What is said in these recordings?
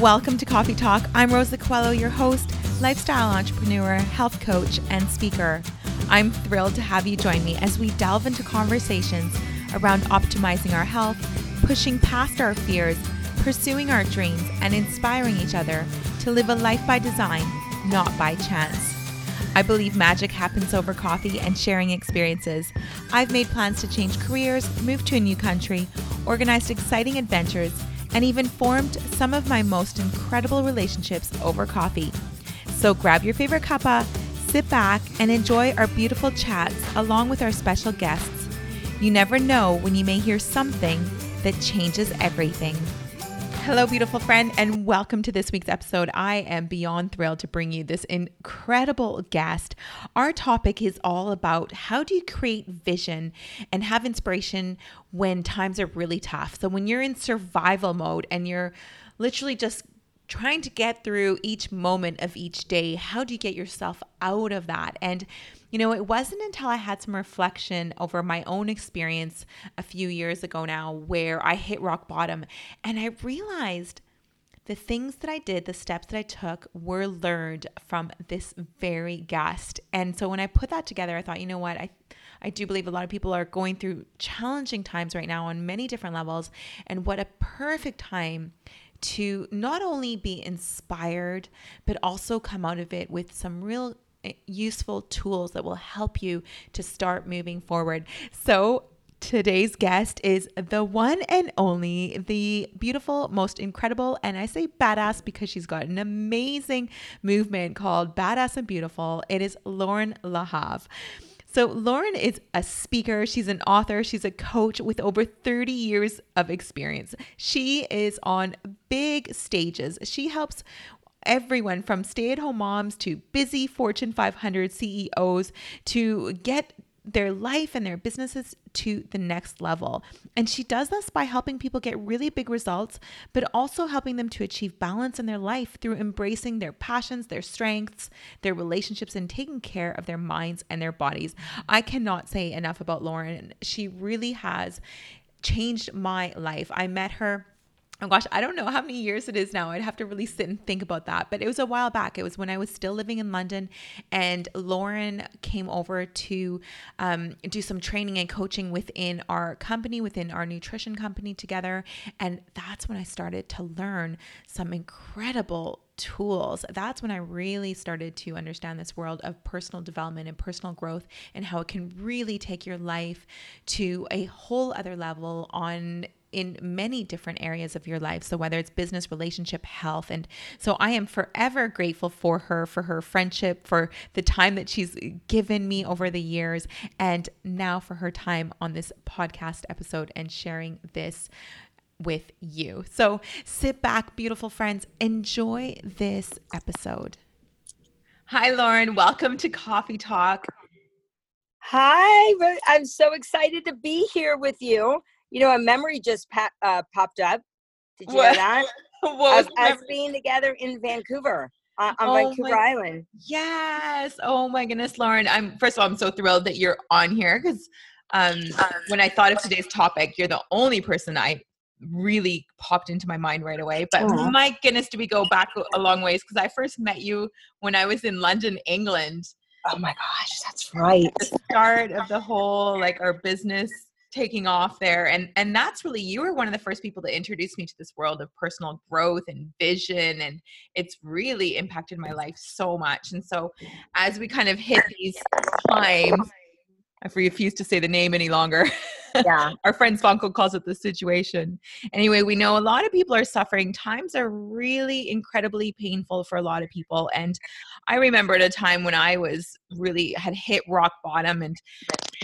Welcome to Coffee Talk. I'm Rosa Coelho, your host, lifestyle entrepreneur, health coach, and speaker. I'm thrilled to have you join me as we delve into conversations around optimizing our health, pushing past our fears, pursuing our dreams, and inspiring each other to live a life by design, not by chance. I believe magic happens over coffee and sharing experiences. I've made plans to change careers, move to a new country, organized exciting adventures, and even formed some of my most incredible relationships over coffee. So grab your favorite cuppa, sit back, and enjoy our beautiful chats along with our special guests. You never know when you may hear something that changes everything. Hello, beautiful friend, and welcome to this week's episode. I am beyond thrilled to bring you this incredible guest. Our topic is all about how do you create vision and have inspiration when times are really tough. So, when you're in survival mode and you're literally just trying to get through each moment of each day, how do you get yourself out of that? And you know, it wasn't until I had some reflection over my own experience a few years ago now where I hit rock bottom and I realized the things that I did, the steps that I took were learned from this very guest. And so when I put that together, I thought, you know what? I I do believe a lot of people are going through challenging times right now on many different levels and what a perfect time to not only be inspired but also come out of it with some real useful tools that will help you to start moving forward. So, Today's guest is the one and only, the beautiful, most incredible, and I say badass because she's got an amazing movement called Badass and Beautiful. It is Loren Lahav. So, Loren is a speaker, she's an author, she's a coach with over 30 years of experience. She is on big stages. She helps everyone from stay at home moms to busy Fortune 500 CEOs to get their life and their businesses to the next level. And she does this by helping people get really big results, but also helping them to achieve balance in their life through embracing their passions, their strengths, their relationships, and taking care of their minds and their bodies. I cannot say enough about Loren. She really has changed my life. I met her oh gosh, I don't know how many years it is now. I'd have to really sit and think about that. But it was a while back. It was when I was still living in London, and Loren came over to um, do some training and coaching within our company, within our nutrition company together. And that's when I started to learn some incredible tools. That's when I really started to understand this world of personal development and personal growth and how it can really take your life to a whole other level on in many different areas of your life. So, whether it's business, relationship, health. And so, I am forever grateful for her, for her friendship, for the time that she's given me over the years, and now for her time on this podcast episode and sharing this with you. So, sit back, beautiful friends, enjoy this episode. Hi, Loren. Welcome to Coffee Talk. Hi, I'm so excited to be here with you. You know, a memory just pa- uh, popped up. Did you what? know that? what us, being together in Vancouver. Uh, on oh Vancouver my, Island. Yes. Oh my goodness, Loren. I'm first of all, I'm so thrilled that you're on here because um, when I thought of today's topic, you're the only person I really popped into my mind right away. But Aww. my goodness, do we go back a long ways? Because I first met you when I was in London, England. Oh my gosh, that's right. The start of the whole like our business taking off there and and that's really you were one of the first people to introduce me to this world of personal growth and vision and it's really impacted my life so much and so as we kind of hit these times I refuse to say the name any longer. Yeah. Our friend Svanko calls it the situation. Anyway, we know a lot of people are suffering. Times are really incredibly painful for a lot of people. And I remember at a time when I was really had hit rock bottom and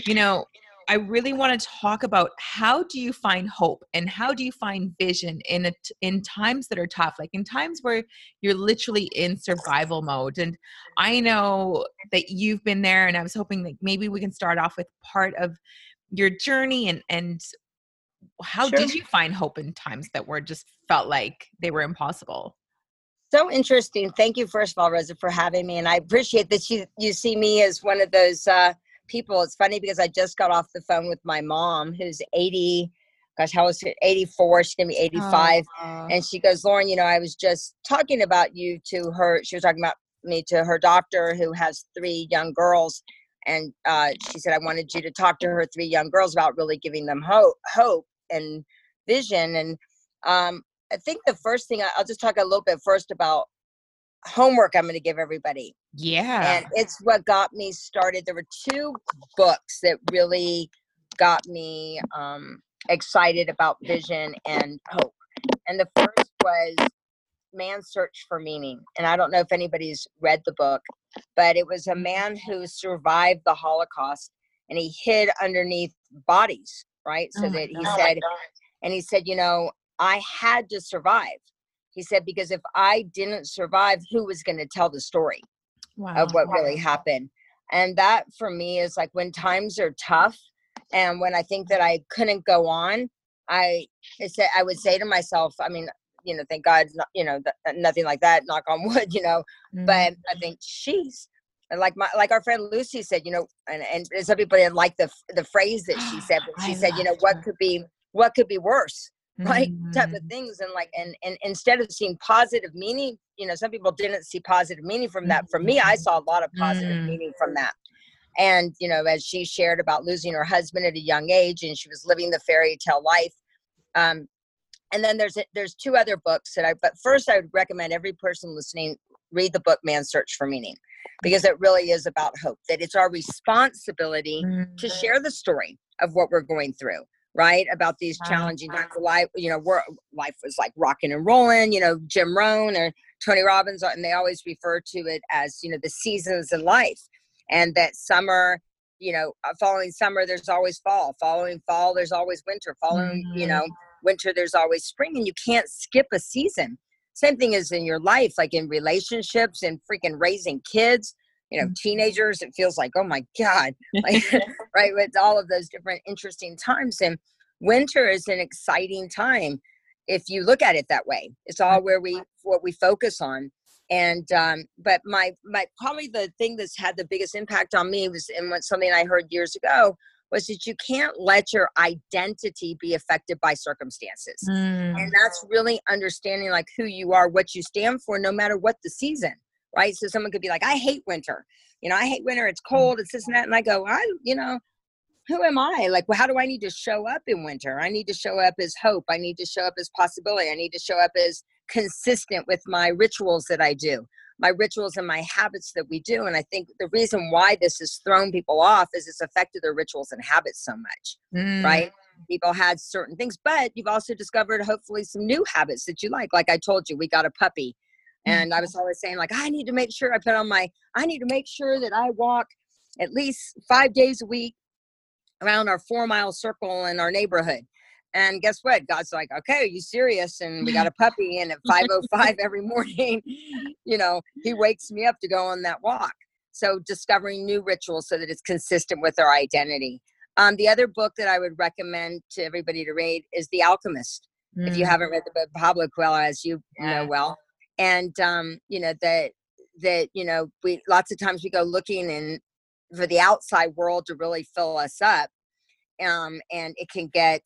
you know, I really want to talk about how do you find hope and how do you find vision in a, in times that are tough, like in times where you're literally in survival mode. And I know that you've been there, and I was hoping that maybe we can start off with part of your journey and and how sure. did you find hope in times that were just felt like they were impossible? so interesting. Thank you, first of all, Rosa, for having me. And I appreciate that you you see me as one of those uh, people. It's funny because I just got off the phone with my mom, who's 80, gosh, how was it? 84. She's gonna be 85. Oh. And she goes, Loren, you know, I was just talking about you to her. She was talking about me to her doctor who has three young girls. And uh, she said, I wanted you to talk to her three young girls about really giving them hope, hope and vision. And um, I think the first thing I'll just talk a little bit first about homework I'm going to give everybody. Yeah. And it's what got me started. There were two books that really got me um, excited about vision and hope. And the first was Man's Search for Meaning. And I don't know if anybody's read the book, but it was a man who survived the Holocaust and he hid underneath bodies, right? So oh that he God. said, and he said, you know, I had to survive. He said, because if I didn't survive, who was going to tell the story wow. of what really happened? And that for me is like when times are tough and when I think that I couldn't go on, I said I would say to myself, I mean, you know, thank God, you know, th- nothing like that, knock on wood, you know. Mm-hmm. But I think, she's like my like our friend Lucy said, you know, and and some people didn't like the the phrase that she said, but she said, you know, what could be what could be worse right mm-hmm. type of mm-hmm. things and like and and instead of seeing positive meaning you know some people didn't see positive meaning from that for me i mm-hmm. saw a lot of positive mm-hmm. meaning from that and you know as she shared about losing her husband at a young age and she was living the fairy tale life um and then there's there's two other books that i but first i would recommend every person listening read the book man's search for meaning because it really is about hope that it's our responsibility mm-hmm. to share the story of what we're going through right? About these challenging times of life. You know, where life was like rocking and rolling. You know, Jim Rohn or Tony Robbins, and they always refer to it as you know the seasons in life, and that summer. You know, uh, following summer, there's always fall. Following fall, there's always winter. Following, mm-hmm. you know, winter, there's always spring, and you can't skip a season. Same thing is in your life, like in relationships and freaking raising kids you know mm-hmm. teenagers it feels like oh my god like, right with all of those different interesting times and winter is an exciting time if you look at it that way it's all where we what we focus on and um but my my probably the thing that's had the biggest impact on me was and what something i heard years ago was that you can't let your identity be affected by circumstances mm. and that's really understanding like who you are what you stand for no matter what the season right? So someone could be like, I hate winter. You know, I hate winter. It's mm. cold. It's this and that. And I go, I, you know, who am I? Like, well, how do I need to show up in winter? I need to show up as hope. I need to show up as possibility. I need to show up as consistent with my rituals that I do, my rituals and my habits that we do. And I think the reason why this has thrown people off is it's affected their rituals and habits so much, mm. right? People had certain things, but you've also discovered hopefully some new habits that you like. Like I told you, we got a puppy and I was always saying, like, I need to make sure I put on my, I need to make sure that I walk at least five days a week around our four mile circle in our neighborhood. And guess what? God's like, okay, are you serious? And we got a puppy, and at 5:05 every morning, you know, he wakes me up to go on that walk. So discovering new rituals so that it's consistent with our identity. Um, the other book that I would recommend to everybody to read is The Alchemist. Mm. If you mm. haven't read the book, Pablo Coelho, as you know well, and um, you know that that you know we lots of times we go looking and for the outside world to really fill us up um, and it can get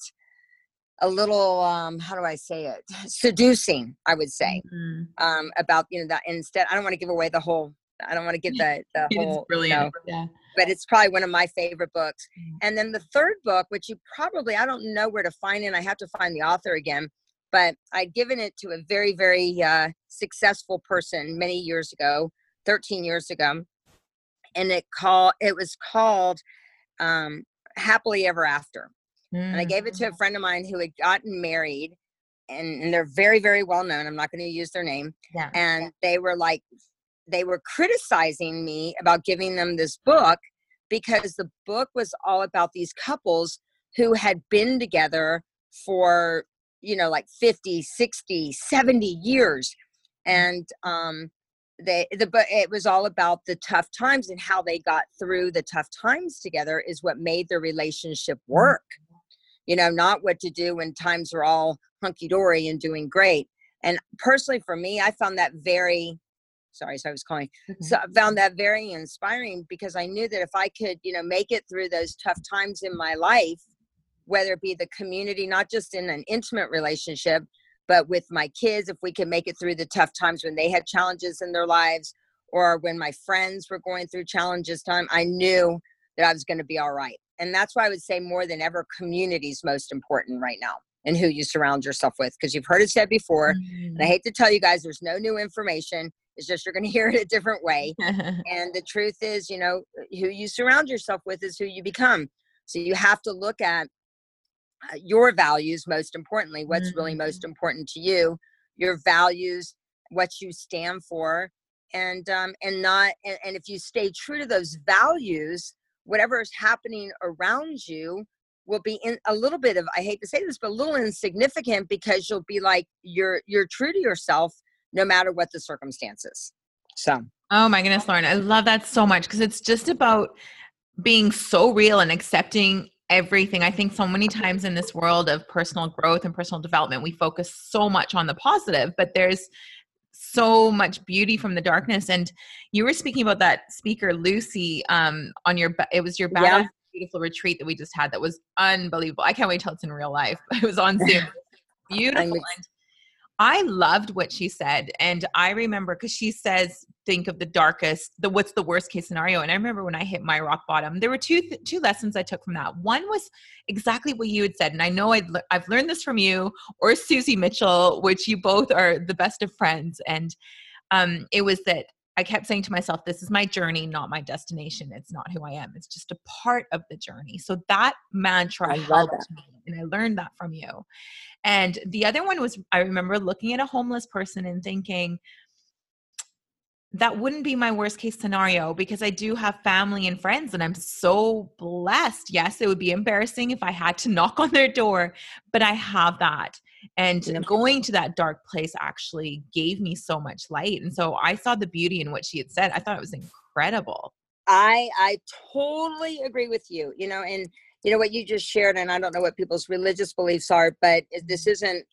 a little um, how do i say it seducing i would say mm-hmm. um, about you know that instead i don't want to give away the whole i don't want to give the the whole brilliant you know, yeah but it's probably one of my favorite books mm-hmm. and then the third book which you probably i don't know where to find it i have to find the author again but I'd given it to a very, very uh, successful person many years ago, 13 years ago. And it called it was called um, Happily Ever After. Mm. And I gave it to a mm. friend of mine who had gotten married and, and they're very, very well known. I'm not going to use their name. Yeah. And they were like, they were criticizing me about giving them this book because the book was all about these couples who had been together for you know like 50 60 70 years mm. and um they the but it was all about the tough times and how they got through the tough times together is what made their relationship mm. work you know not what to do when times were all hunky-dory and doing great and personally for me i found that very sorry so i was calling mm-hmm. so i found that very inspiring because i knew that if i could you know make it through those tough times in my life whether it be the community, not just in an intimate relationship, but with my kids, if we can make it through the tough times when they had challenges in their lives, or when my friends were going through challenges time, I knew that I was going to be all right. And that's why I would say more than ever, community is most important right now and who you surround yourself with. Because you've heard it said before, mm-hmm. and I mm. hate to tell you guys, there's no new information. It's just you're going to hear it a different way. and the truth is, you know, who you surround yourself with is who you become. So you have to look at your values most importantly what's mm-hmm. really most mm-hmm. important to you your values what you stand for and um and not and, and if you stay true to those values whatever is happening around you will be in a little bit of i hate to say this but a little insignificant because you'll be like you're you're true to yourself no matter what the circumstances so oh my goodness loren i love that so much because it's just about being so real and accepting everything. I think so many times in this world of personal growth and personal development, we focus so much on the positive, but there's so much beauty from the darkness. And you were speaking about that speaker, Lucy, um, on your, it was your yeah. beautiful retreat that we just had. That was unbelievable. I can't wait till it's in real life. It was on Zoom. beautiful. and I loved what she said. And I remember because she says, think of the darkest, the what's the worst case scenario. And I remember when I hit my rock bottom, there were two th- two lessons I took from that. One was exactly what you had said. And I know i le- I've learned this from you or Susie Mitchell, which you both are the best of friends. And um, it was that I kept saying to myself, this is my journey, not my destination. It's not who I am. It's just a part of the journey. So that mantra helped that. me. And I learned that from you. And the other one was I remember looking at a homeless person and thinking, that wouldn't be my worst case scenario because I do have family and friends and I'm so blessed. Yes, it would be embarrassing if I had to knock on their door, but I have that. And yeah. going to that dark place actually gave me so much light. And so I saw the beauty in what she had said. I thought it was incredible. I I totally agree with you. You know, and you know what you just shared and I don't know what people's religious beliefs are, but this isn't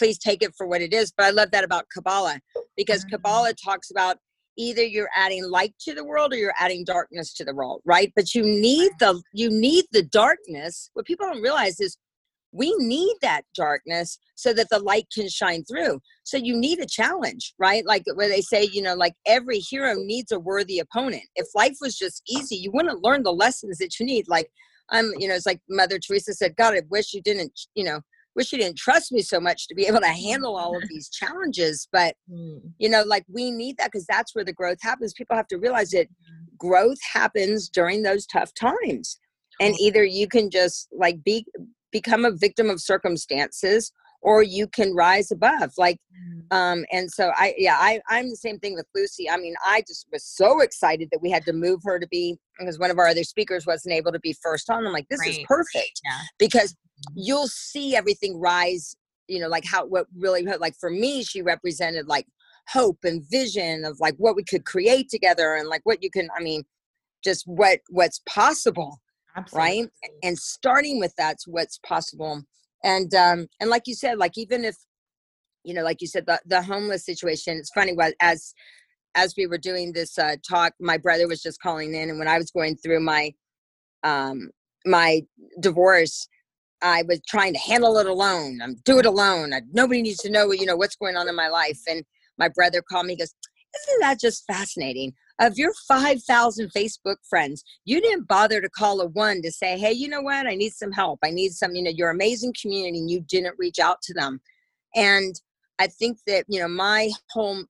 please take it for what it is. But I love that about Kabbalah because mm-hmm. Kabbalah talks about either you're adding light to the world or you're adding darkness to the world, right? But you need the you need the darkness. What people don't realize is we need that darkness so that the light can shine through. So you need a challenge, right? Like where they say, you know, like every hero needs a worthy opponent. If life was just easy, you wouldn't learn the lessons that you need. Like I'm, you know, it's like Mother Teresa said, God, I wish you didn't, you know, wish you didn't trust me so much to be able to handle all of these challenges. But, mm. you know, like we need that because that's where the growth happens. People have to realize that mm. growth happens during those tough times. And either you can just like be become a victim of circumstances or you can rise above like mm. um and so i yeah i i'm the same thing with lucy i mean i just was so excited that we had to move her to be because one of our other speakers wasn't able to be first on i'm like this right. is perfect yeah. because mm-hmm. you'll see everything rise you know like how what really like for me she represented like hope and vision of like what we could create together and like what you can i mean just what what's possible Absolutely. right and starting with that's what's possible and um and like you said like even if you know like you said the, the homeless situation it's funny what as as we were doing this uh talk my brother was just calling in and when i was going through my um my divorce i was trying to handle it alone. I'm do it alone. I, nobody needs to know you know what's going on in my life. And my brother called me he goes isn't that just fascinating of your 5,000 Facebook friends, you didn't bother to call a one to say, hey, you know what? I need some help. I need some, you know, your amazing community. And you didn't reach out to them. And I think that, you know, my home,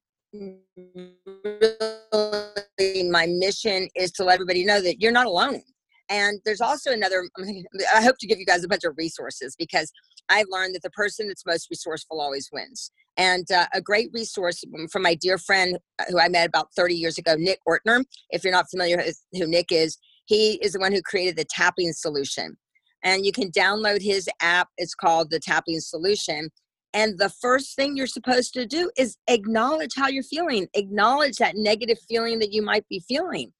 really my mission is to let everybody know that you're not alone. And there's also another, I hope to give you guys a bunch of resources because I've learned that the person that's most resourceful always wins. And uh, a great resource from my dear friend uh, who I met about 30 years ago, Nick Ortner. If you're not familiar with who Nick is, he is the one who created the tapping solution. And you can download his app. It's called the tapping solution. And the first thing you're supposed to do is acknowledge how you're feeling, acknowledge that negative feeling that you might be feeling.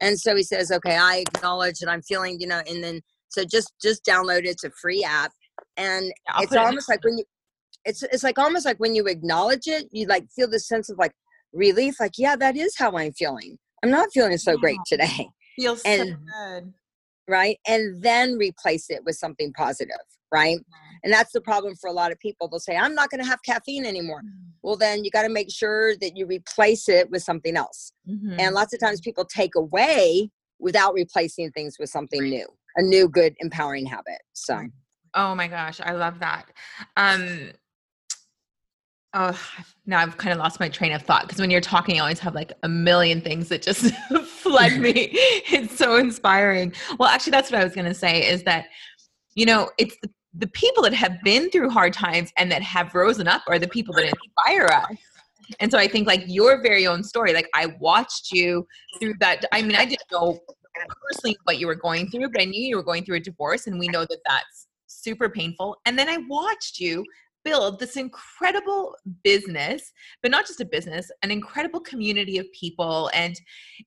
And so he says, okay, I acknowledge that I'm feeling, you know, and then so just just download it. It's a free app. And I'll it's almost it like when you it's it's like almost like when you acknowledge it, you like feel this sense of like relief, like, yeah, that is how I'm feeling. I'm not feeling so great today. Feels and, so good. right? And then replace it with something positive, right? Mm-hmm. And that's the problem for a lot of people. They'll say, I'm not going to have caffeine anymore. Mm-hmm. Well, then you got to make sure that you replace it with something else. Mm-hmm. And lots of times people take away without replacing things with something new, a new, good, empowering habit. So, oh my gosh, I love that. Um, oh now i've kind of lost my train of thought because when you're talking i always have like a million things that just flood me. It's so inspiring. Well actually that's what i was going to say is that you know it's the, the, people that have been through hard times and that have risen up are the people that inspire us. And so i think like your very own story like i watched you through that i mean i didn't know personally what you were going through but i knew you were going through a divorce and we know that that's super painful and then i watched you build this incredible business, but not just a business, an incredible community of people. And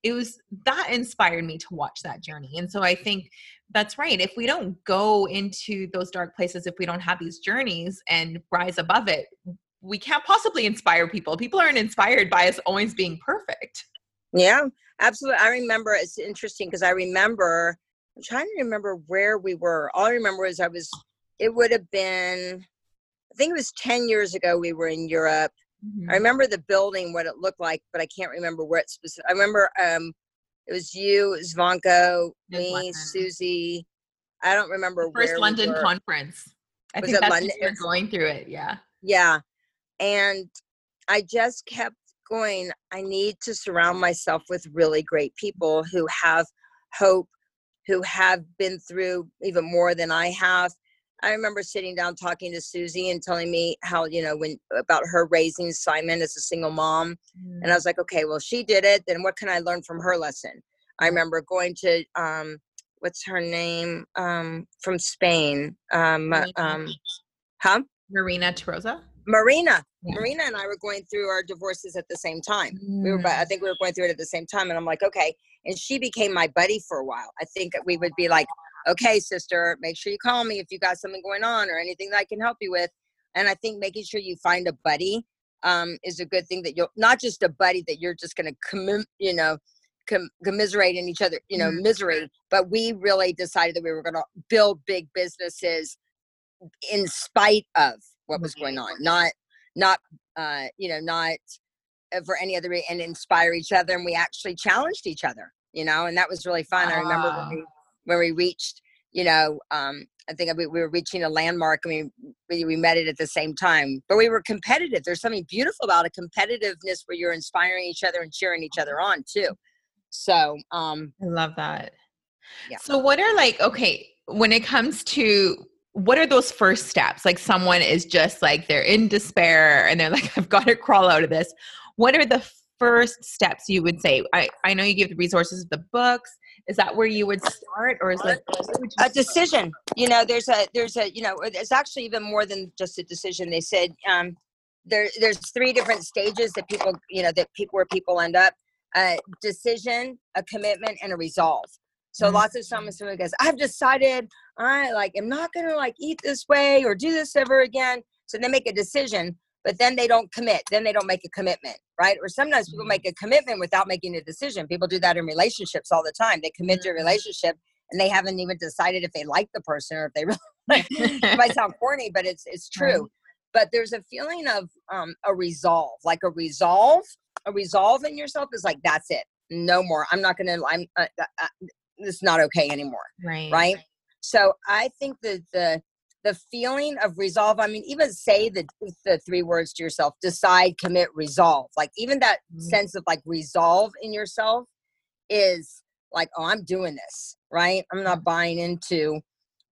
it was that inspired me to watch that journey. And so I think that's right. If we don't go into those dark places, if we don't have these journeys and rise above it, we can't possibly inspire people. People aren't inspired by us always being perfect. Yeah, absolutely. I remember it's interesting because I remember, I'm trying to remember where we were. All I remember is I was, it would have been I think it was 10 years ago we were in Europe. Mm-hmm. I remember the building, what it looked like, but I can't remember where it specific. I remember um, it was you, Zvanko, me, London. Susie. I don't remember the first London we conference. I was think that's London? you're going through it. Yeah. Yeah. And I just kept going, I need to surround myself with really great people who have hope, who have been through even more than I have, I remember sitting down talking to Susie and telling me how, you know, when about her raising Simon as a single mom. Mm. And I mm. was like, okay, well, she did it. Then what can I learn from her lesson? I remember going to, um, what's her name? Um, from Spain. Um, um, huh? Marina Tarosa? Marina. Yeah. Marina and I were going through our divorces at the same time. Mm. We were, I mm. think we were going through it at the same time. And I'm like, okay. And she became my buddy for a while. I think we would be like, okay, sister, make sure you call me if you got something going on or anything that I can help you with. And I think making sure you find a buddy um, is a good thing that you'll not just a buddy that you're just going to commit, you know, com- commiserate in each other, you know, mm-hmm. misery. But we really decided that we were going to build big businesses in spite of what was going on, not, not, uh, you know, not uh, for any other reason, and inspire each other. And we actually challenged each other, you know, and that was really fun. I remember when we when we reached, you know, um, I think we, we were reaching a landmark. I mean, we, we met it at the same time, but we were competitive. There's something beautiful about a competitiveness where you're inspiring each other and cheering each other on too. So, um, I love that. Yeah. So, what are like, okay, when it comes to what are those first steps? Like, someone is just like they're in despair and they're like, I've got to crawl out of this. What are the first steps you would say? I, I know you give the resources of the books. Is that where you would start or is it a decision. You know there's a there's a you know it's actually even more than just a decision. They said um there there's three different stages that people you know that people where people end up. A decision a commitment and a resolve. So mm-hmm. lots of someone someone goes i've decided i like am not gonna like eat this way or do this ever again so they make a decision but then they don't commit then they don't make a commitment right? Or sometimes people mm-hmm. make a commitment without making a decision. People do that in relationships all the time. They commit to a mm-hmm. relationship and they haven't even decided if they like the person or if they really it might sound corny but it's it's true. But there's a feeling of um, a resolve like a resolve a resolve in yourself is like that's it. No more. I'm not gonna i'm uh, uh, uh, this is not okay anymore. Right. Right? So i think that the the feeling of resolve i mean even say the the three words to yourself decide commit resolve like even that mm-hmm. sense of like resolve in yourself is like oh i'm doing this right i'm not buying into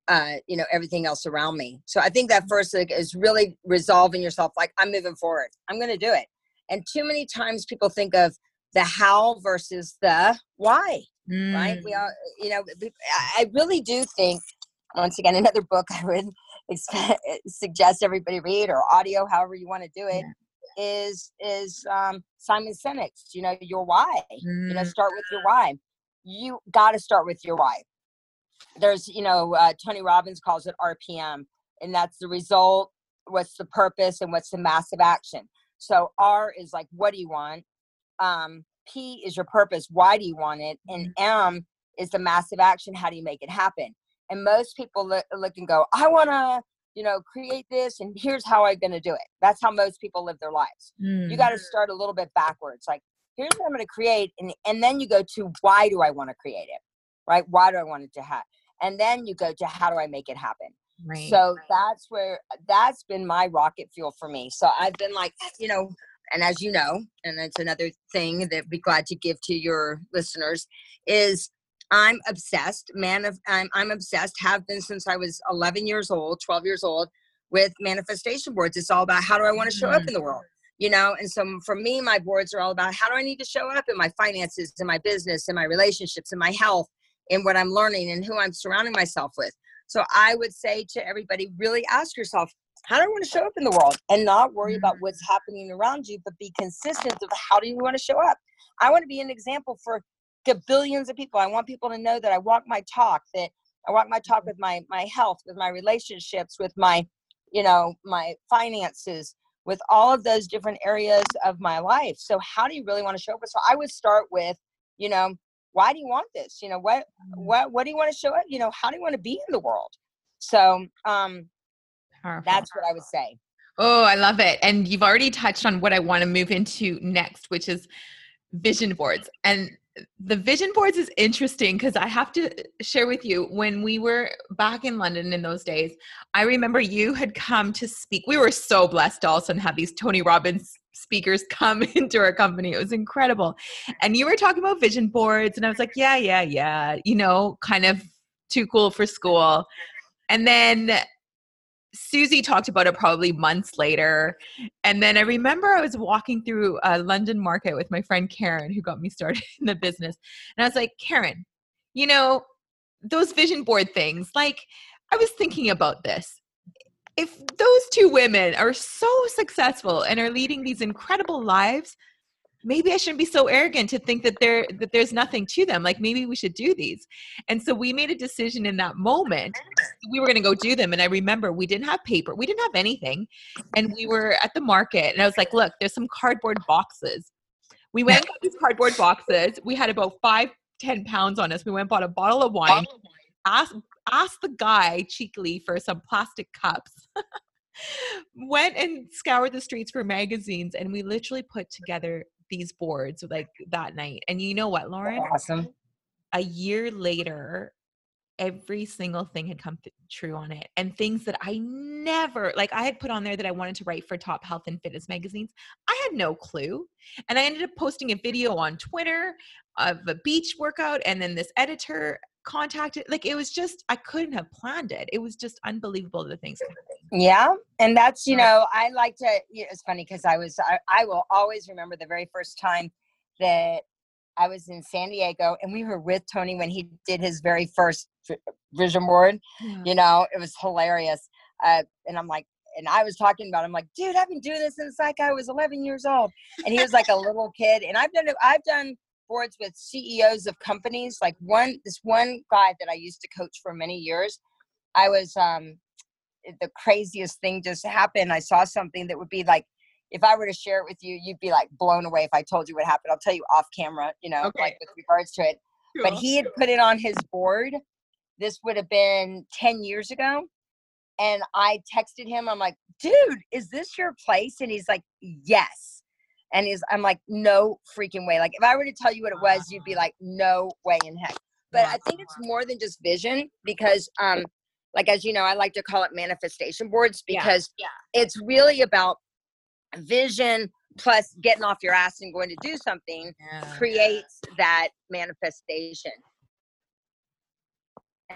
uh you know everything else around me so i think that mm-hmm. first like, is really resolving yourself like i'm moving forward i'm going to do it and too many times people think of the how versus the why mm. right we mm. all you know i really do think once again another book i would suggest everybody read or audio however you want to do it yeah. is is um, simon sinek's you know your why mm. you know mm. start with your why you got to start with your why there's you know uh, tony robbins calls it rpm and that's the result what's the purpose and what's the massive action so r is like what do you want um, p is your purpose why do you want it and mm. m is the massive action. How do you make it happen? And most people look, look and go, I want to, you know, create this and here's how I'm going to do it. That's how most people live their lives. Mm. You got to start a little bit backwards. Like, here's what I'm going to create. And, and then you go to why do I want to create it? Right? Why do I want it to happen? And then you go to how do I make it happen? Right. So that's where that's been my rocket fuel for me. So I've been like, you know, and as you know, and that's another thing that I'd be glad to give to your listeners is I'm obsessed, man of I'm I'm obsessed, have been since I was 11 years old, 12 years old with manifestation boards. It's all about how do I want to show up mm-hmm. in the world? You know, and so for me, my boards are all about how do I need to show up in my finances, in my business, in my relationships, in my health, in what I'm learning and who I'm surrounding myself with. So I would say to everybody, really ask yourself, how do I want to show up in the world and not worry about what's mm-hmm. happening around you, but be consistent of how do you want to show up? I want to be an example for billions of people. I want people to know that I walk my talk, that I walk my talk mm-hmm. with my my health, with my relationships, with my, you know, my finances, with all of those different areas of my life. So how do you really want to show up? So I would start with, you know, why do you want this? You know, what mm-hmm. what what do you want to show up? You know, how do you want to be in the world? So um Powerful. that's what I would say. Oh, I love it. And you've already touched on what I want to move into next, which is vision boards. And the vision boards is interesting because I have to share with you when we were back in London in those days. I remember you had come to speak. We were so blessed also, to also have these Tony Robbins speakers come into our company. It was incredible. And you were talking about vision boards, and I was like, yeah, yeah, yeah, you know, kind of too cool for school. And then Susie talked about it probably months later. And then I remember I was walking through a London market with my friend Karen, who got me started in the business. And I was like, Karen, you know, those vision board things, like, I was thinking about this. If those two women are so successful and are leading these incredible lives, maybe I shouldn't be so arrogant to think that there that there's nothing to them. Like maybe we should do these. And so we made a decision in that moment. We were going to go do them and I remember we didn't have paper. We didn't have anything. And we were at the market and I was like, "Look, there's some cardboard boxes." We went and got these cardboard boxes. We had about 5 10 pounds on us. We went and bought a bottle of wine. Oh asked asked the guy cheekily for some plastic cups. went and scoured the streets for magazines and we literally put together these boards like that night. And you know what, Loren? Awesome. A year later, every single thing had come th- true on it and things that I never like I had put on there that I wanted to write for top health and fitness magazines. I had no clue. And I ended up posting a video on Twitter of a beach workout and then this editor contacted like it was just i couldn't have planned it it was just unbelievable the things yeah and that's you know i like to it's funny because i was I, I will always remember the very first time that i was in san diego and we were with tony when he did his very first vision board yeah. you know it was hilarious uh, and i'm like and I was talking about, I'm like, dude, I've been doing this since like I was 11 years old. And he was like a little kid. And I've done, I've done boards with CEOs of companies. Like one, this one guy that I used to coach for many years, I was um, the craziest thing just happened. I saw something that would be like, if I were to share it with you, you'd be like blown away if I told you what happened. I'll tell you off camera, you know, okay. like with regards to it. Cool. But he had put it on his board. This would have been 10 years ago. And I texted him, I'm like, dude, is this your place? And he's like, yes and is I'm like, no freaking way. Like if I were to tell you what it was, you'd be like, no way in heck. But I think it's more than just vision because um like as you know, I like to call it manifestation boards because yeah. Yeah. it's really about vision plus getting off your ass and going to do something yeah. creates that manifestation.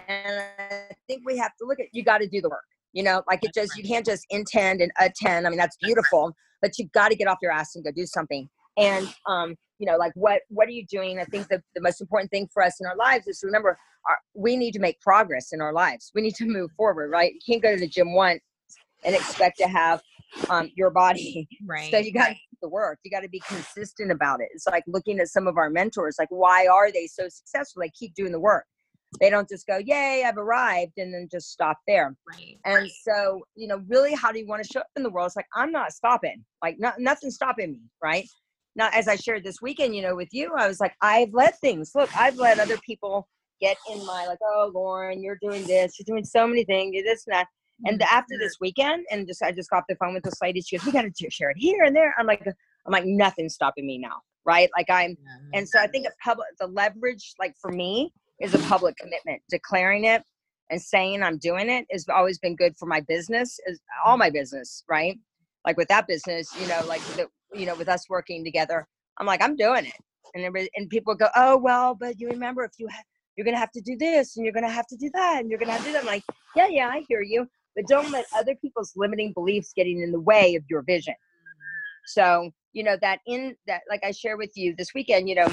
And I think we have to look at you got to do the work. You know, like it just you can't just intend and attend. I mean, that's beautiful, but you've got to get off your ass and go do something. And um, you know, like what what are you doing? I think the, the most important thing for us in our lives is to remember our, we need to make progress in our lives. We need to move forward, right? You can't go to the gym once and expect to have um, your body. Right. So you got to do the work. You got to be consistent about it. It's like looking at some of our mentors, like why are they so successful? They keep doing the work. They don't just go, "Yay, I've arrived," and then just stop there. Right. And so, you know, really, how do you want to show up in the world? It's like I'm not stopping. Like, not, nothing's stopping me. Right. Now, as I shared this weekend, you know, with you, I was like, I've let things. Look, I've let other people get in my like, oh Loren, you're doing this, you're doing so many things, you're this and that. And the, after mm-hmm. this weekend, and just I just got off the phone with this lady. She goes, "We got to share it here and there." I'm like, I'm like, nothing's stopping me now, right? Like I'm, and so I think a public, the leverage, like for me, is a public commitment. Declaring it and saying I'm doing it has always been good for my business, is all my business, right? Like with that business, you know, like the, you know, with us working together, I'm like, I'm doing it, and and people go, oh well, but you remember if you ha- you're gonna have to do this and you're gonna have to do that and you're gonna have to do that. I'm like, yeah, yeah, I hear you but don't let other people's limiting beliefs getting in the way of your vision. So, you know, that in that, like I share with you this weekend, you know,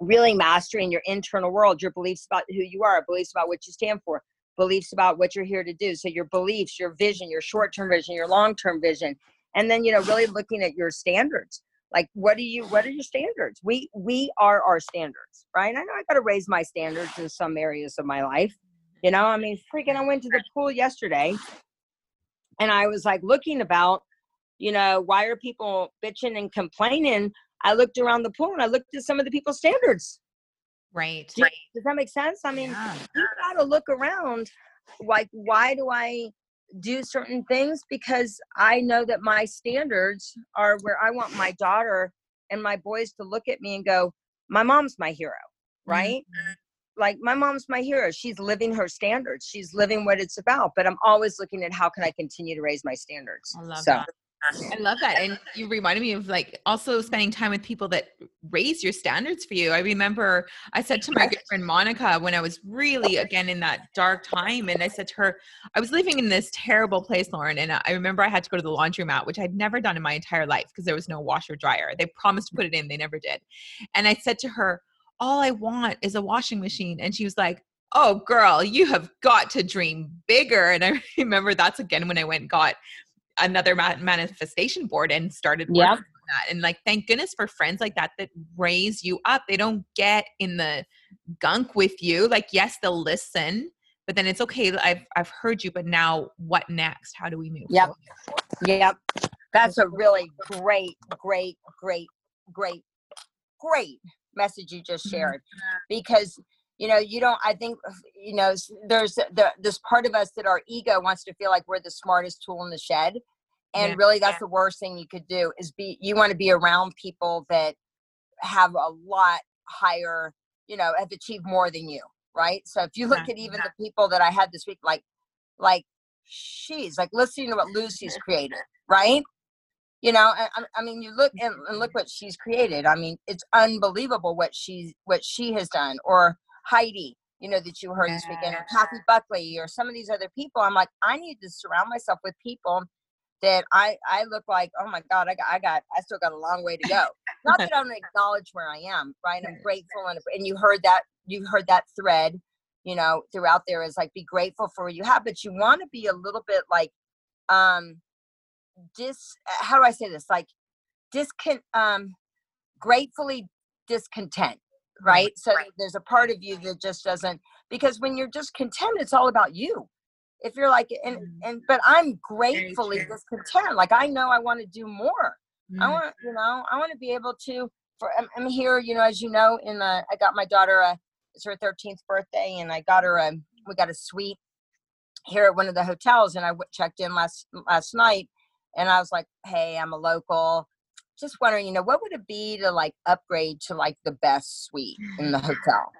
really mastering your internal world, your beliefs about who you are, beliefs about what you stand for, beliefs about what you're here to do. So, your beliefs, your vision, your short term vision, your long term vision. And then, you know, really looking at your standards. Like, what do you, what are your standards? We, we are our standards, right? I know I got to raise my standards in some areas of my life you know, I mean, freaking, I went to the pool yesterday and I was like looking about, you know, why are people bitching and complaining? I looked around the pool and I looked at some of the people's standards. Right. Do, does that make sense? I mean, yeah. you got to look around. Like, why do I do certain things? Because I know that my standards are where I want my daughter and my boys to look at me and go, my mom's my hero, right? Mm-hmm like my mom's my hero she's living her standards she's living what it's about but i'm always looking at how can i continue to raise my standards i love so. that I love that. And you reminded me of like also spending time with people that raise your standards for you. I remember I said to my good friend Monica when I was really again in that dark time, and I said to her, I was living in this terrible place, Loren. And I remember I had to go to the laundromat, which I'd never done in my entire life because there was no washer dryer. They promised to put it in, they never did. And I said to her, all I want is a washing machine. And she was like, Oh, girl, you have got to dream bigger. And I remember that's again when I went and got another manifestation board and started working yep. on that. And like, thank goodness for friends like that that raise you up. They don't get in the gunk with you. Like, yes, they'll listen, but then it's okay. I've I've heard you, but now what next? How do we move? Yep. Forward? Yep. That's a really great, great, great, great, great message you just mm-hmm. shared because you know you don't i think uh, you know there's the, this part of us that our ego wants to feel like we're the smartest tool in the shed and yeah. really that's the worst thing you could do is be you want to be around people that have a lot higher you know have achieved more than you right so if you look yeah. at even yeah. the people that i had this week like like she's like listening to what lucy's created right you know I, I, mean you look and, and, look what she's created i mean it's unbelievable what she's what she has done or heidi you know that you heard this weekend or kathy buckley or some of these other people i'm like i need to surround myself with people that i i look like oh my god i got i got i still got a long way to go. Not that i don't acknowledge where i am right? I'm grateful and, and you heard that you heard that thread you know throughout there is like be grateful for what you have but you want to be a little bit like um dis how do I say this? Like discon um gratefully discontent, right? So right. there's a part of you that just doesn't because when you're just content it's all about you. If you're like and mm. and but I'm gratefully discontent. Like I know I want to do more. Mm. I want you know I want to be able to. For I'm, I'm, here, you know, as you know, in the I got my daughter a it's her 13th birthday, and I got her a we got a suite here at one of the hotels, and I w- checked in last last night, and I was like, hey, I'm a local. Just wondering, you know, what would it be to like upgrade to like the best suite in the hotel?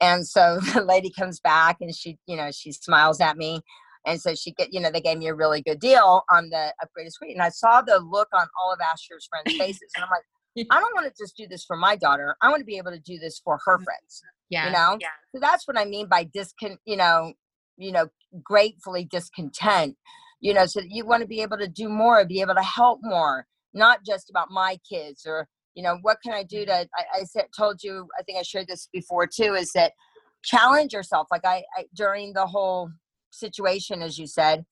And so the lady comes back and she, you know, she smiles at me. And so she get, you know, they gave me a really good deal on the upgraded suite. And I saw the look on all of Asher's friends' faces. And I'm like, I don't want to just do this for my daughter. I want to be able to do this for her mm, friends. Yeah. You know? Yeah. So that's what I mean by discon, you know, you know, gratefully discontent you know so you want to be able to do more be able to help more not just about my kids or you know what can i do to i, I said told you i think i shared this before too is that challenge yourself like I, I during the whole situation as you said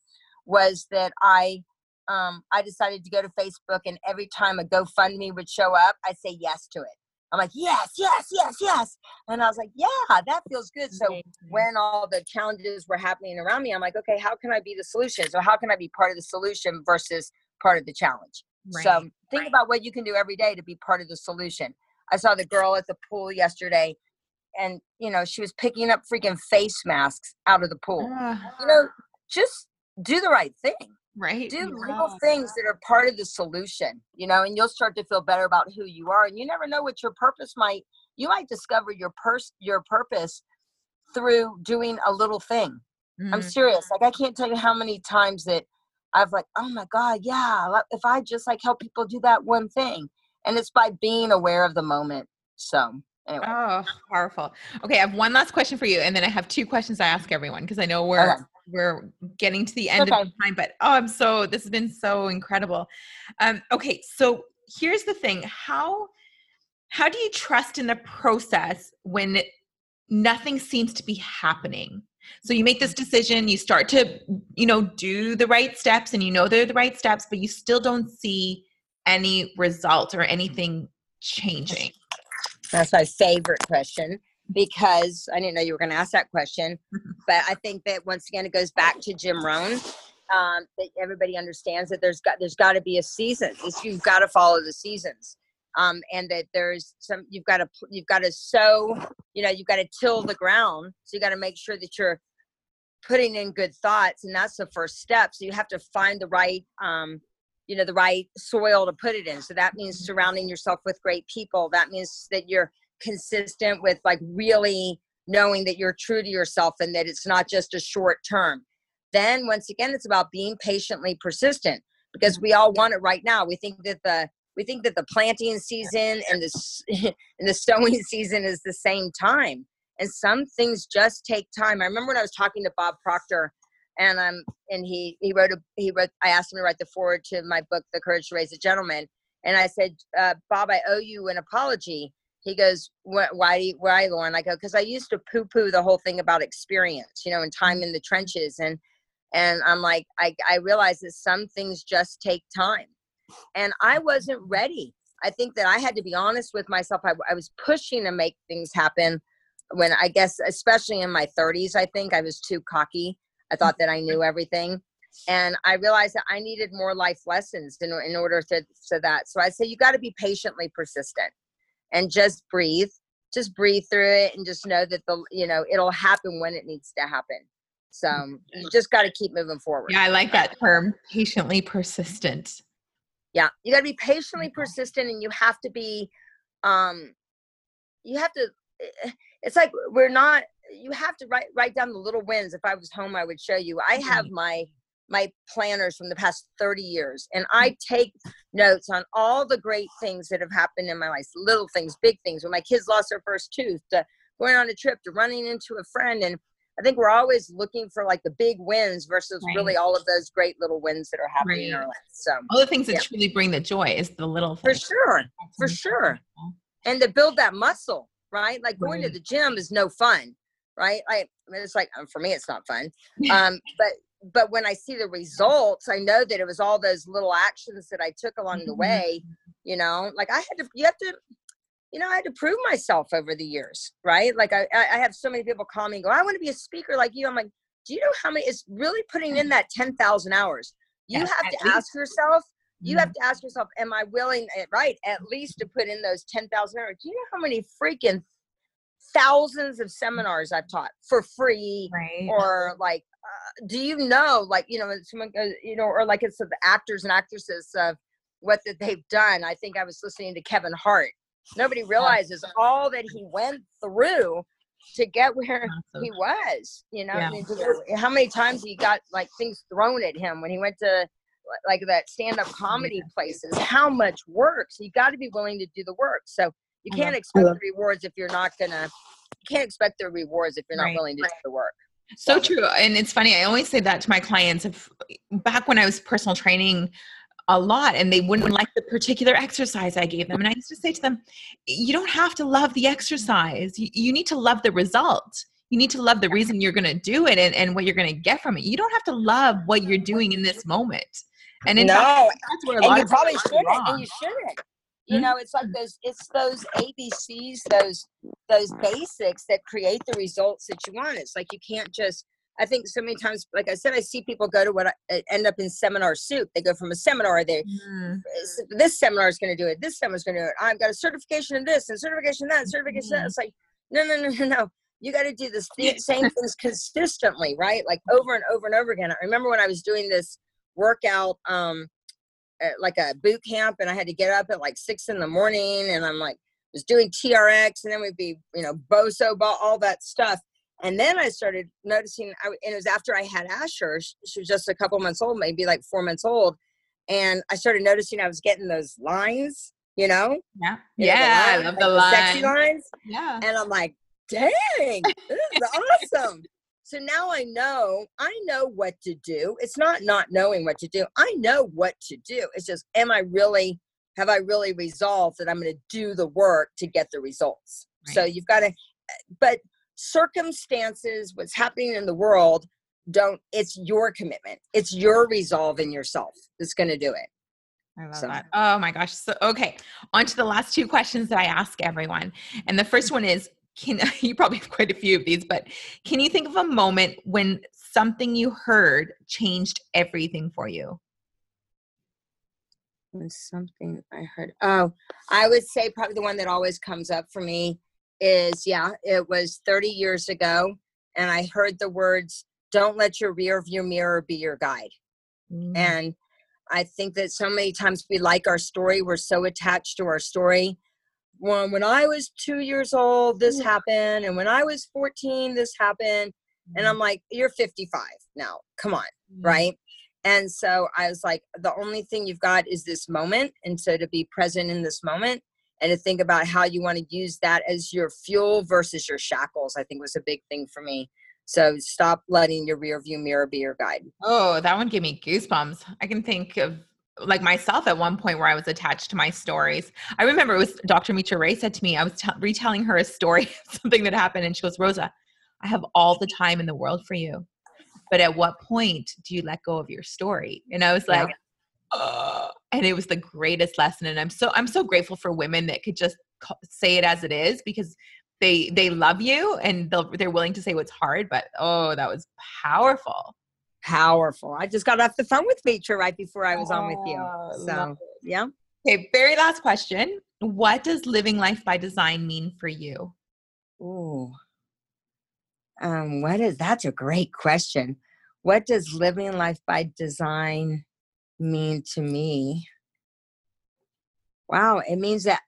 was that i um, I decided to go to Facebook, and every time a GoFundMe would show up, I'd say yes to it. I'm like, yes, yes, yes, yes. And I was like, yeah, that feels good. So when all the challenges were happening around me, I'm like, okay, how can I be the solution? So how can I be part of the solution versus part of the challenge? Right. So think right. about what you can do every day to be part of the solution. I saw the girl at the pool yesterday and you know she was picking up freaking face masks out of the pool uh, you know just do the right thing right do yeah. little things that are part of the solution you know and you'll start to feel better about who you are and you never know what your purpose might you might discover your pers- your purpose through doing a little thing mm-hmm. i'm serious like i can't tell you how many times that i've like oh my god yeah if i just like help people do that one thing and it's by being aware of the moment so Anyway. Oh, powerful. Okay, I have one last question for you, and then I have two questions I ask everyone because I know we're okay. we're getting to the end okay. of the time. But oh, I'm so this has been so incredible. Um, okay, so here's the thing: how how do you trust in the process when nothing seems to be happening? So you make this decision, you start to you know do the right steps, and you know they're the right steps, but you still don't see any results or anything changing. That's my favorite question because I didn't know you were going to ask that question. but I think that once again, it goes back to Jim Rohn. Um, that everybody understands that there's got there's got to be a season. It's, you've got to follow the seasons, um, and that there's some you've got to you've got to sow. You know, you've got to till the ground. So you got to make sure that you're putting in good thoughts, and that's the first step. So you have to find the right um, you know the right soil to put it in so that means surrounding yourself with great people that means that you're consistent with like really knowing that you're true to yourself and that it's not just a short term then once again it's about being patiently persistent because we all want it right now we think that the we think that the planting season and the and the sowing season is the same time and some things just take time. I remember when i was talking to bob proctor and um and he he wrote a he wrote i asked him to write the foreword to my book the courage to raise a gentleman and i said uh, bob i owe you an apology. He goes why why loren? I go because i used to poo poo the whole thing about experience you know and time in the trenches and and i'm like i i realized that some things just take time and i wasn't ready i think that i had to be honest with myself i, I was pushing to make things happen when i guess especially in my 30s i think i was too cocky I thought that I knew everything. And I realized that I needed more life lessons in, in order to, to that. So I say you got to be patiently persistent and just breathe. Just breathe through it and just know that the you know it'll happen when it needs to happen. So mm-hmm. you just got to keep moving forward. Yeah, I like that term, patiently persistent. Yeah, you got to be patiently persistent, and you have to be, um, you have to. Eh, it's like we're not you have to write write down the little wins. If I was home, I would show you. I have my my planners from the past 30 years and i mm. take notes on all the great things that have happened in my life little things big things when my kids lost their first tooth to going on a trip to running into a friend and i think we're always looking for like the big wins versus right. really all of those great little wins that are happening right. in our life so all the things that truly bring the joy is the little things. for sure for sure and to build that muscle right like going right. to the gym is no fun right? Like I mean, it's like um, for me, it's not fun. Um, but but when I see the results, I know that it was all those little actions that I took along the mm-hmm. way. You know, like I had to. You have to. You know, I had to prove myself over the years, right? Like I, I have so many people call me and go, "I want to be a speaker like you." I'm like, do you know how many? It's really putting in that ten thousand hours. You have to least. ask yourself. You have mm-hmm. to ask yourself, "Am I willing?" Eh, right, at least to put in those ten thousand hours. Do you know how many freaking thousands of seminars I've taught for free, right. or like, uh, do you know, like, you know, someone goes, you know, or like it's the actors and actresses of what that they've done. I think I was listening to Kevin Hart. Nobody realizes all that he went through to get where he was. You know, yeah. how many times he got like things thrown at him when he went to like that stand-up comedy places. How much work? So you got to be willing to do the work. So you can't expect the rewards if you're not gonna. You can't expect the rewards if you're not right. willing to do the work. So, so true, and it's funny. I always say that to my clients. If back when I was personal training a lot and they wouldn't like the particular exercise I gave them. And I used to say to them, you don't have to love the exercise. You, you need to love the result. You need to love the reason you're going to do it and, and what you're going to get from it. You don't have to love what you're doing in this moment. And in no, fact, that's where a lot and you probably shouldn't. And you shouldn't you mm-hmm. know it's like those it's those abcs those those basics that create the results that you want it's like you can't just i think so many times like i said i see people go to what I, end up in seminar soup they go from a seminar they mm. this seminar is going to do it this seminar is going to do it i've got a certification in this and certification in that and certification mm. that it's like no, no, no, no, no. You got to do the same things consistently, right? Like over and over and over again. I remember when I was doing this workout, um, like a boot camp, and I had to get up at like six in the morning, and I'm like, was doing TRX, and then we'd be, you know, BOSU, all that stuff. And then I started noticing, I, and it was after I had Asher. She was just a couple months old, maybe like four months old. And I started noticing I was getting those lines, you know? Yeah. You yeah. Know, lines, I love like the, lines. Sexy lines. Yeah. And I'm like, dang, this is awesome. So now I know, I know what to do. It's not not knowing what to do. I know what to do. It's just, am I really, have I really resolved that I'm going to do the work to get the results? Right. So you've got to, eh, but circumstances, what's happening in the world, don't, it's your commitment. It's your resolve in yourself that's going to do it. I love so. that. Oh my gosh. So, okay. On to the last two questions that I ask everyone. And the first one is can you probably have quite a few of these, but can you think of a moment when something you heard changed everything for you? When something I heard. Oh, I would say probably the one that always comes up for me is yeah, it was 30 years ago, and I heard the words, "Don't let your rear view mirror be your guide." Mm. And I think that so many times we like our story, we're so attached to our story. When when I was two years old, this yeah. happened, and when I was 14, this happened. Mm. And I'm like, you're 55 now. Come on, mm. right? And so I was like, the only thing you've got is this moment. And so to be present in this moment and to think about how you want to use that as your fuel versus your shackles, I think was a big thing for me. So stop letting your rear view mirror be your guide. Oh, that one gave me goosebumps. I can think of like myself at one point where I was attached to my stories. I remember it was Dr. Mitra Ray said to me, I was t- retelling her a story, something that happened, and she goes, Rosa, I have all the time in the world for you. But at what point do you let go of your story? And I was like, yeah uh, and it was the greatest lesson and i'm so i'm so grateful for women that could just say it as it is because they they love you and they're willing to say what's hard but oh that was powerful. Powerful. I just got off the phone with Mitra right before i was oh, on with you. Oh, so yeah. Okay very last question. What does living life by design mean for you? Ooh. um what is that's a great question. What does living life by design mean to me? Wow, it means that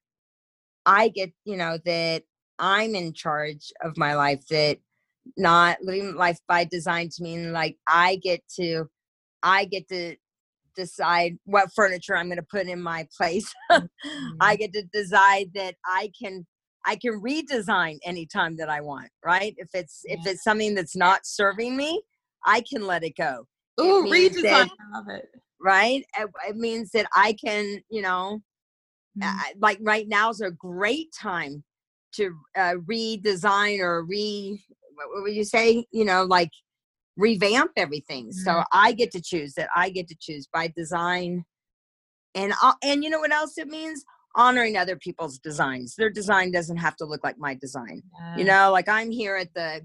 I get, you know, that I'm in charge of my life, that not living life by design to mean like I get to I get to decide what furniture I'm going to put in my place. mm-hmm. I get to decide that I can I can redesign anytime that I want, right? If it's yeah. if it's something that's not serving me, I can let it go. Ooh, redesign. That, I love it right? It, means that I can, you know, mm-hmm. like right now is a great time to uh, redesign or re, what would you say? You know, like revamp everything. Mm-hmm. So I get to choose that. I get to choose by design. And uh, and you know what else it means? Honoring other people's designs. Their design doesn't have to look like my design. Yeah. You know, like I'm here at the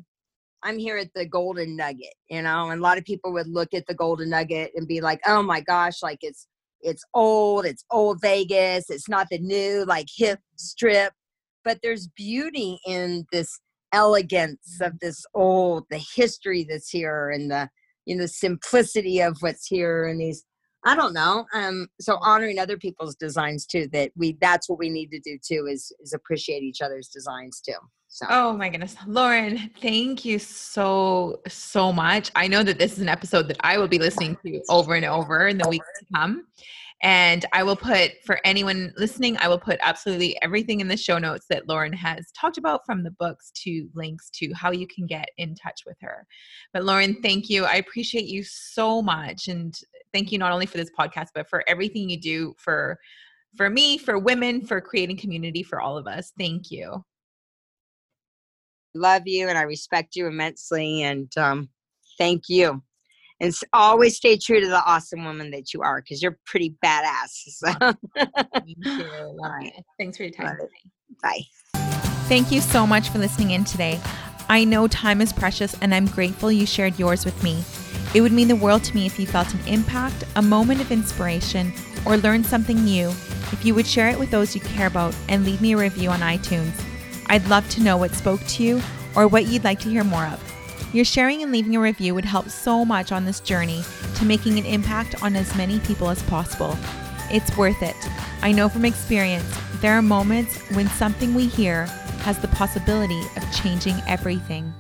I'm here at the Golden Nugget, you know, and a lot of people would look at the Golden Nugget and be like, oh my gosh, like it's it's old, it's old Vegas, it's not the new like hip strip, but there's beauty in this elegance of this old, the history that's here and the you know simplicity of what's here and these I don't know. Um, so honoring other people's designs too. That we that's what we need to do too is is appreciate each other's designs too. So. Oh my goodness. Loren, thank you so, so much. I know that this is an episode that I will be listening to over and over in the weeks to come. And I will put, for anyone listening, I will put absolutely everything in the show notes that Loren has talked about from the books to links to how you can get in touch with her. But Loren, thank you. I appreciate you so much. And thank you not only for this podcast, but for everything you do for for me, for women, for creating community for all of us. Thank you love you and I respect you immensely. And um, thank you. And always stay true to the awesome woman that you are because you're pretty badass. So. thank you. Right. Thanks for your time. Bye. Thank you so much for listening in today. I know time is precious and I'm grateful you shared yours with me. It would mean the world to me if you felt an impact, a moment of inspiration, or learned something new. If you would share it with those you care about and leave me a review on iTunes. I'd love to know what spoke to you or what you'd like to hear more of. Your sharing and leaving a review would help so much on this journey to making an impact on as many people as possible. It's worth it. I know from experience, there are moments when something we hear has the possibility of changing everything.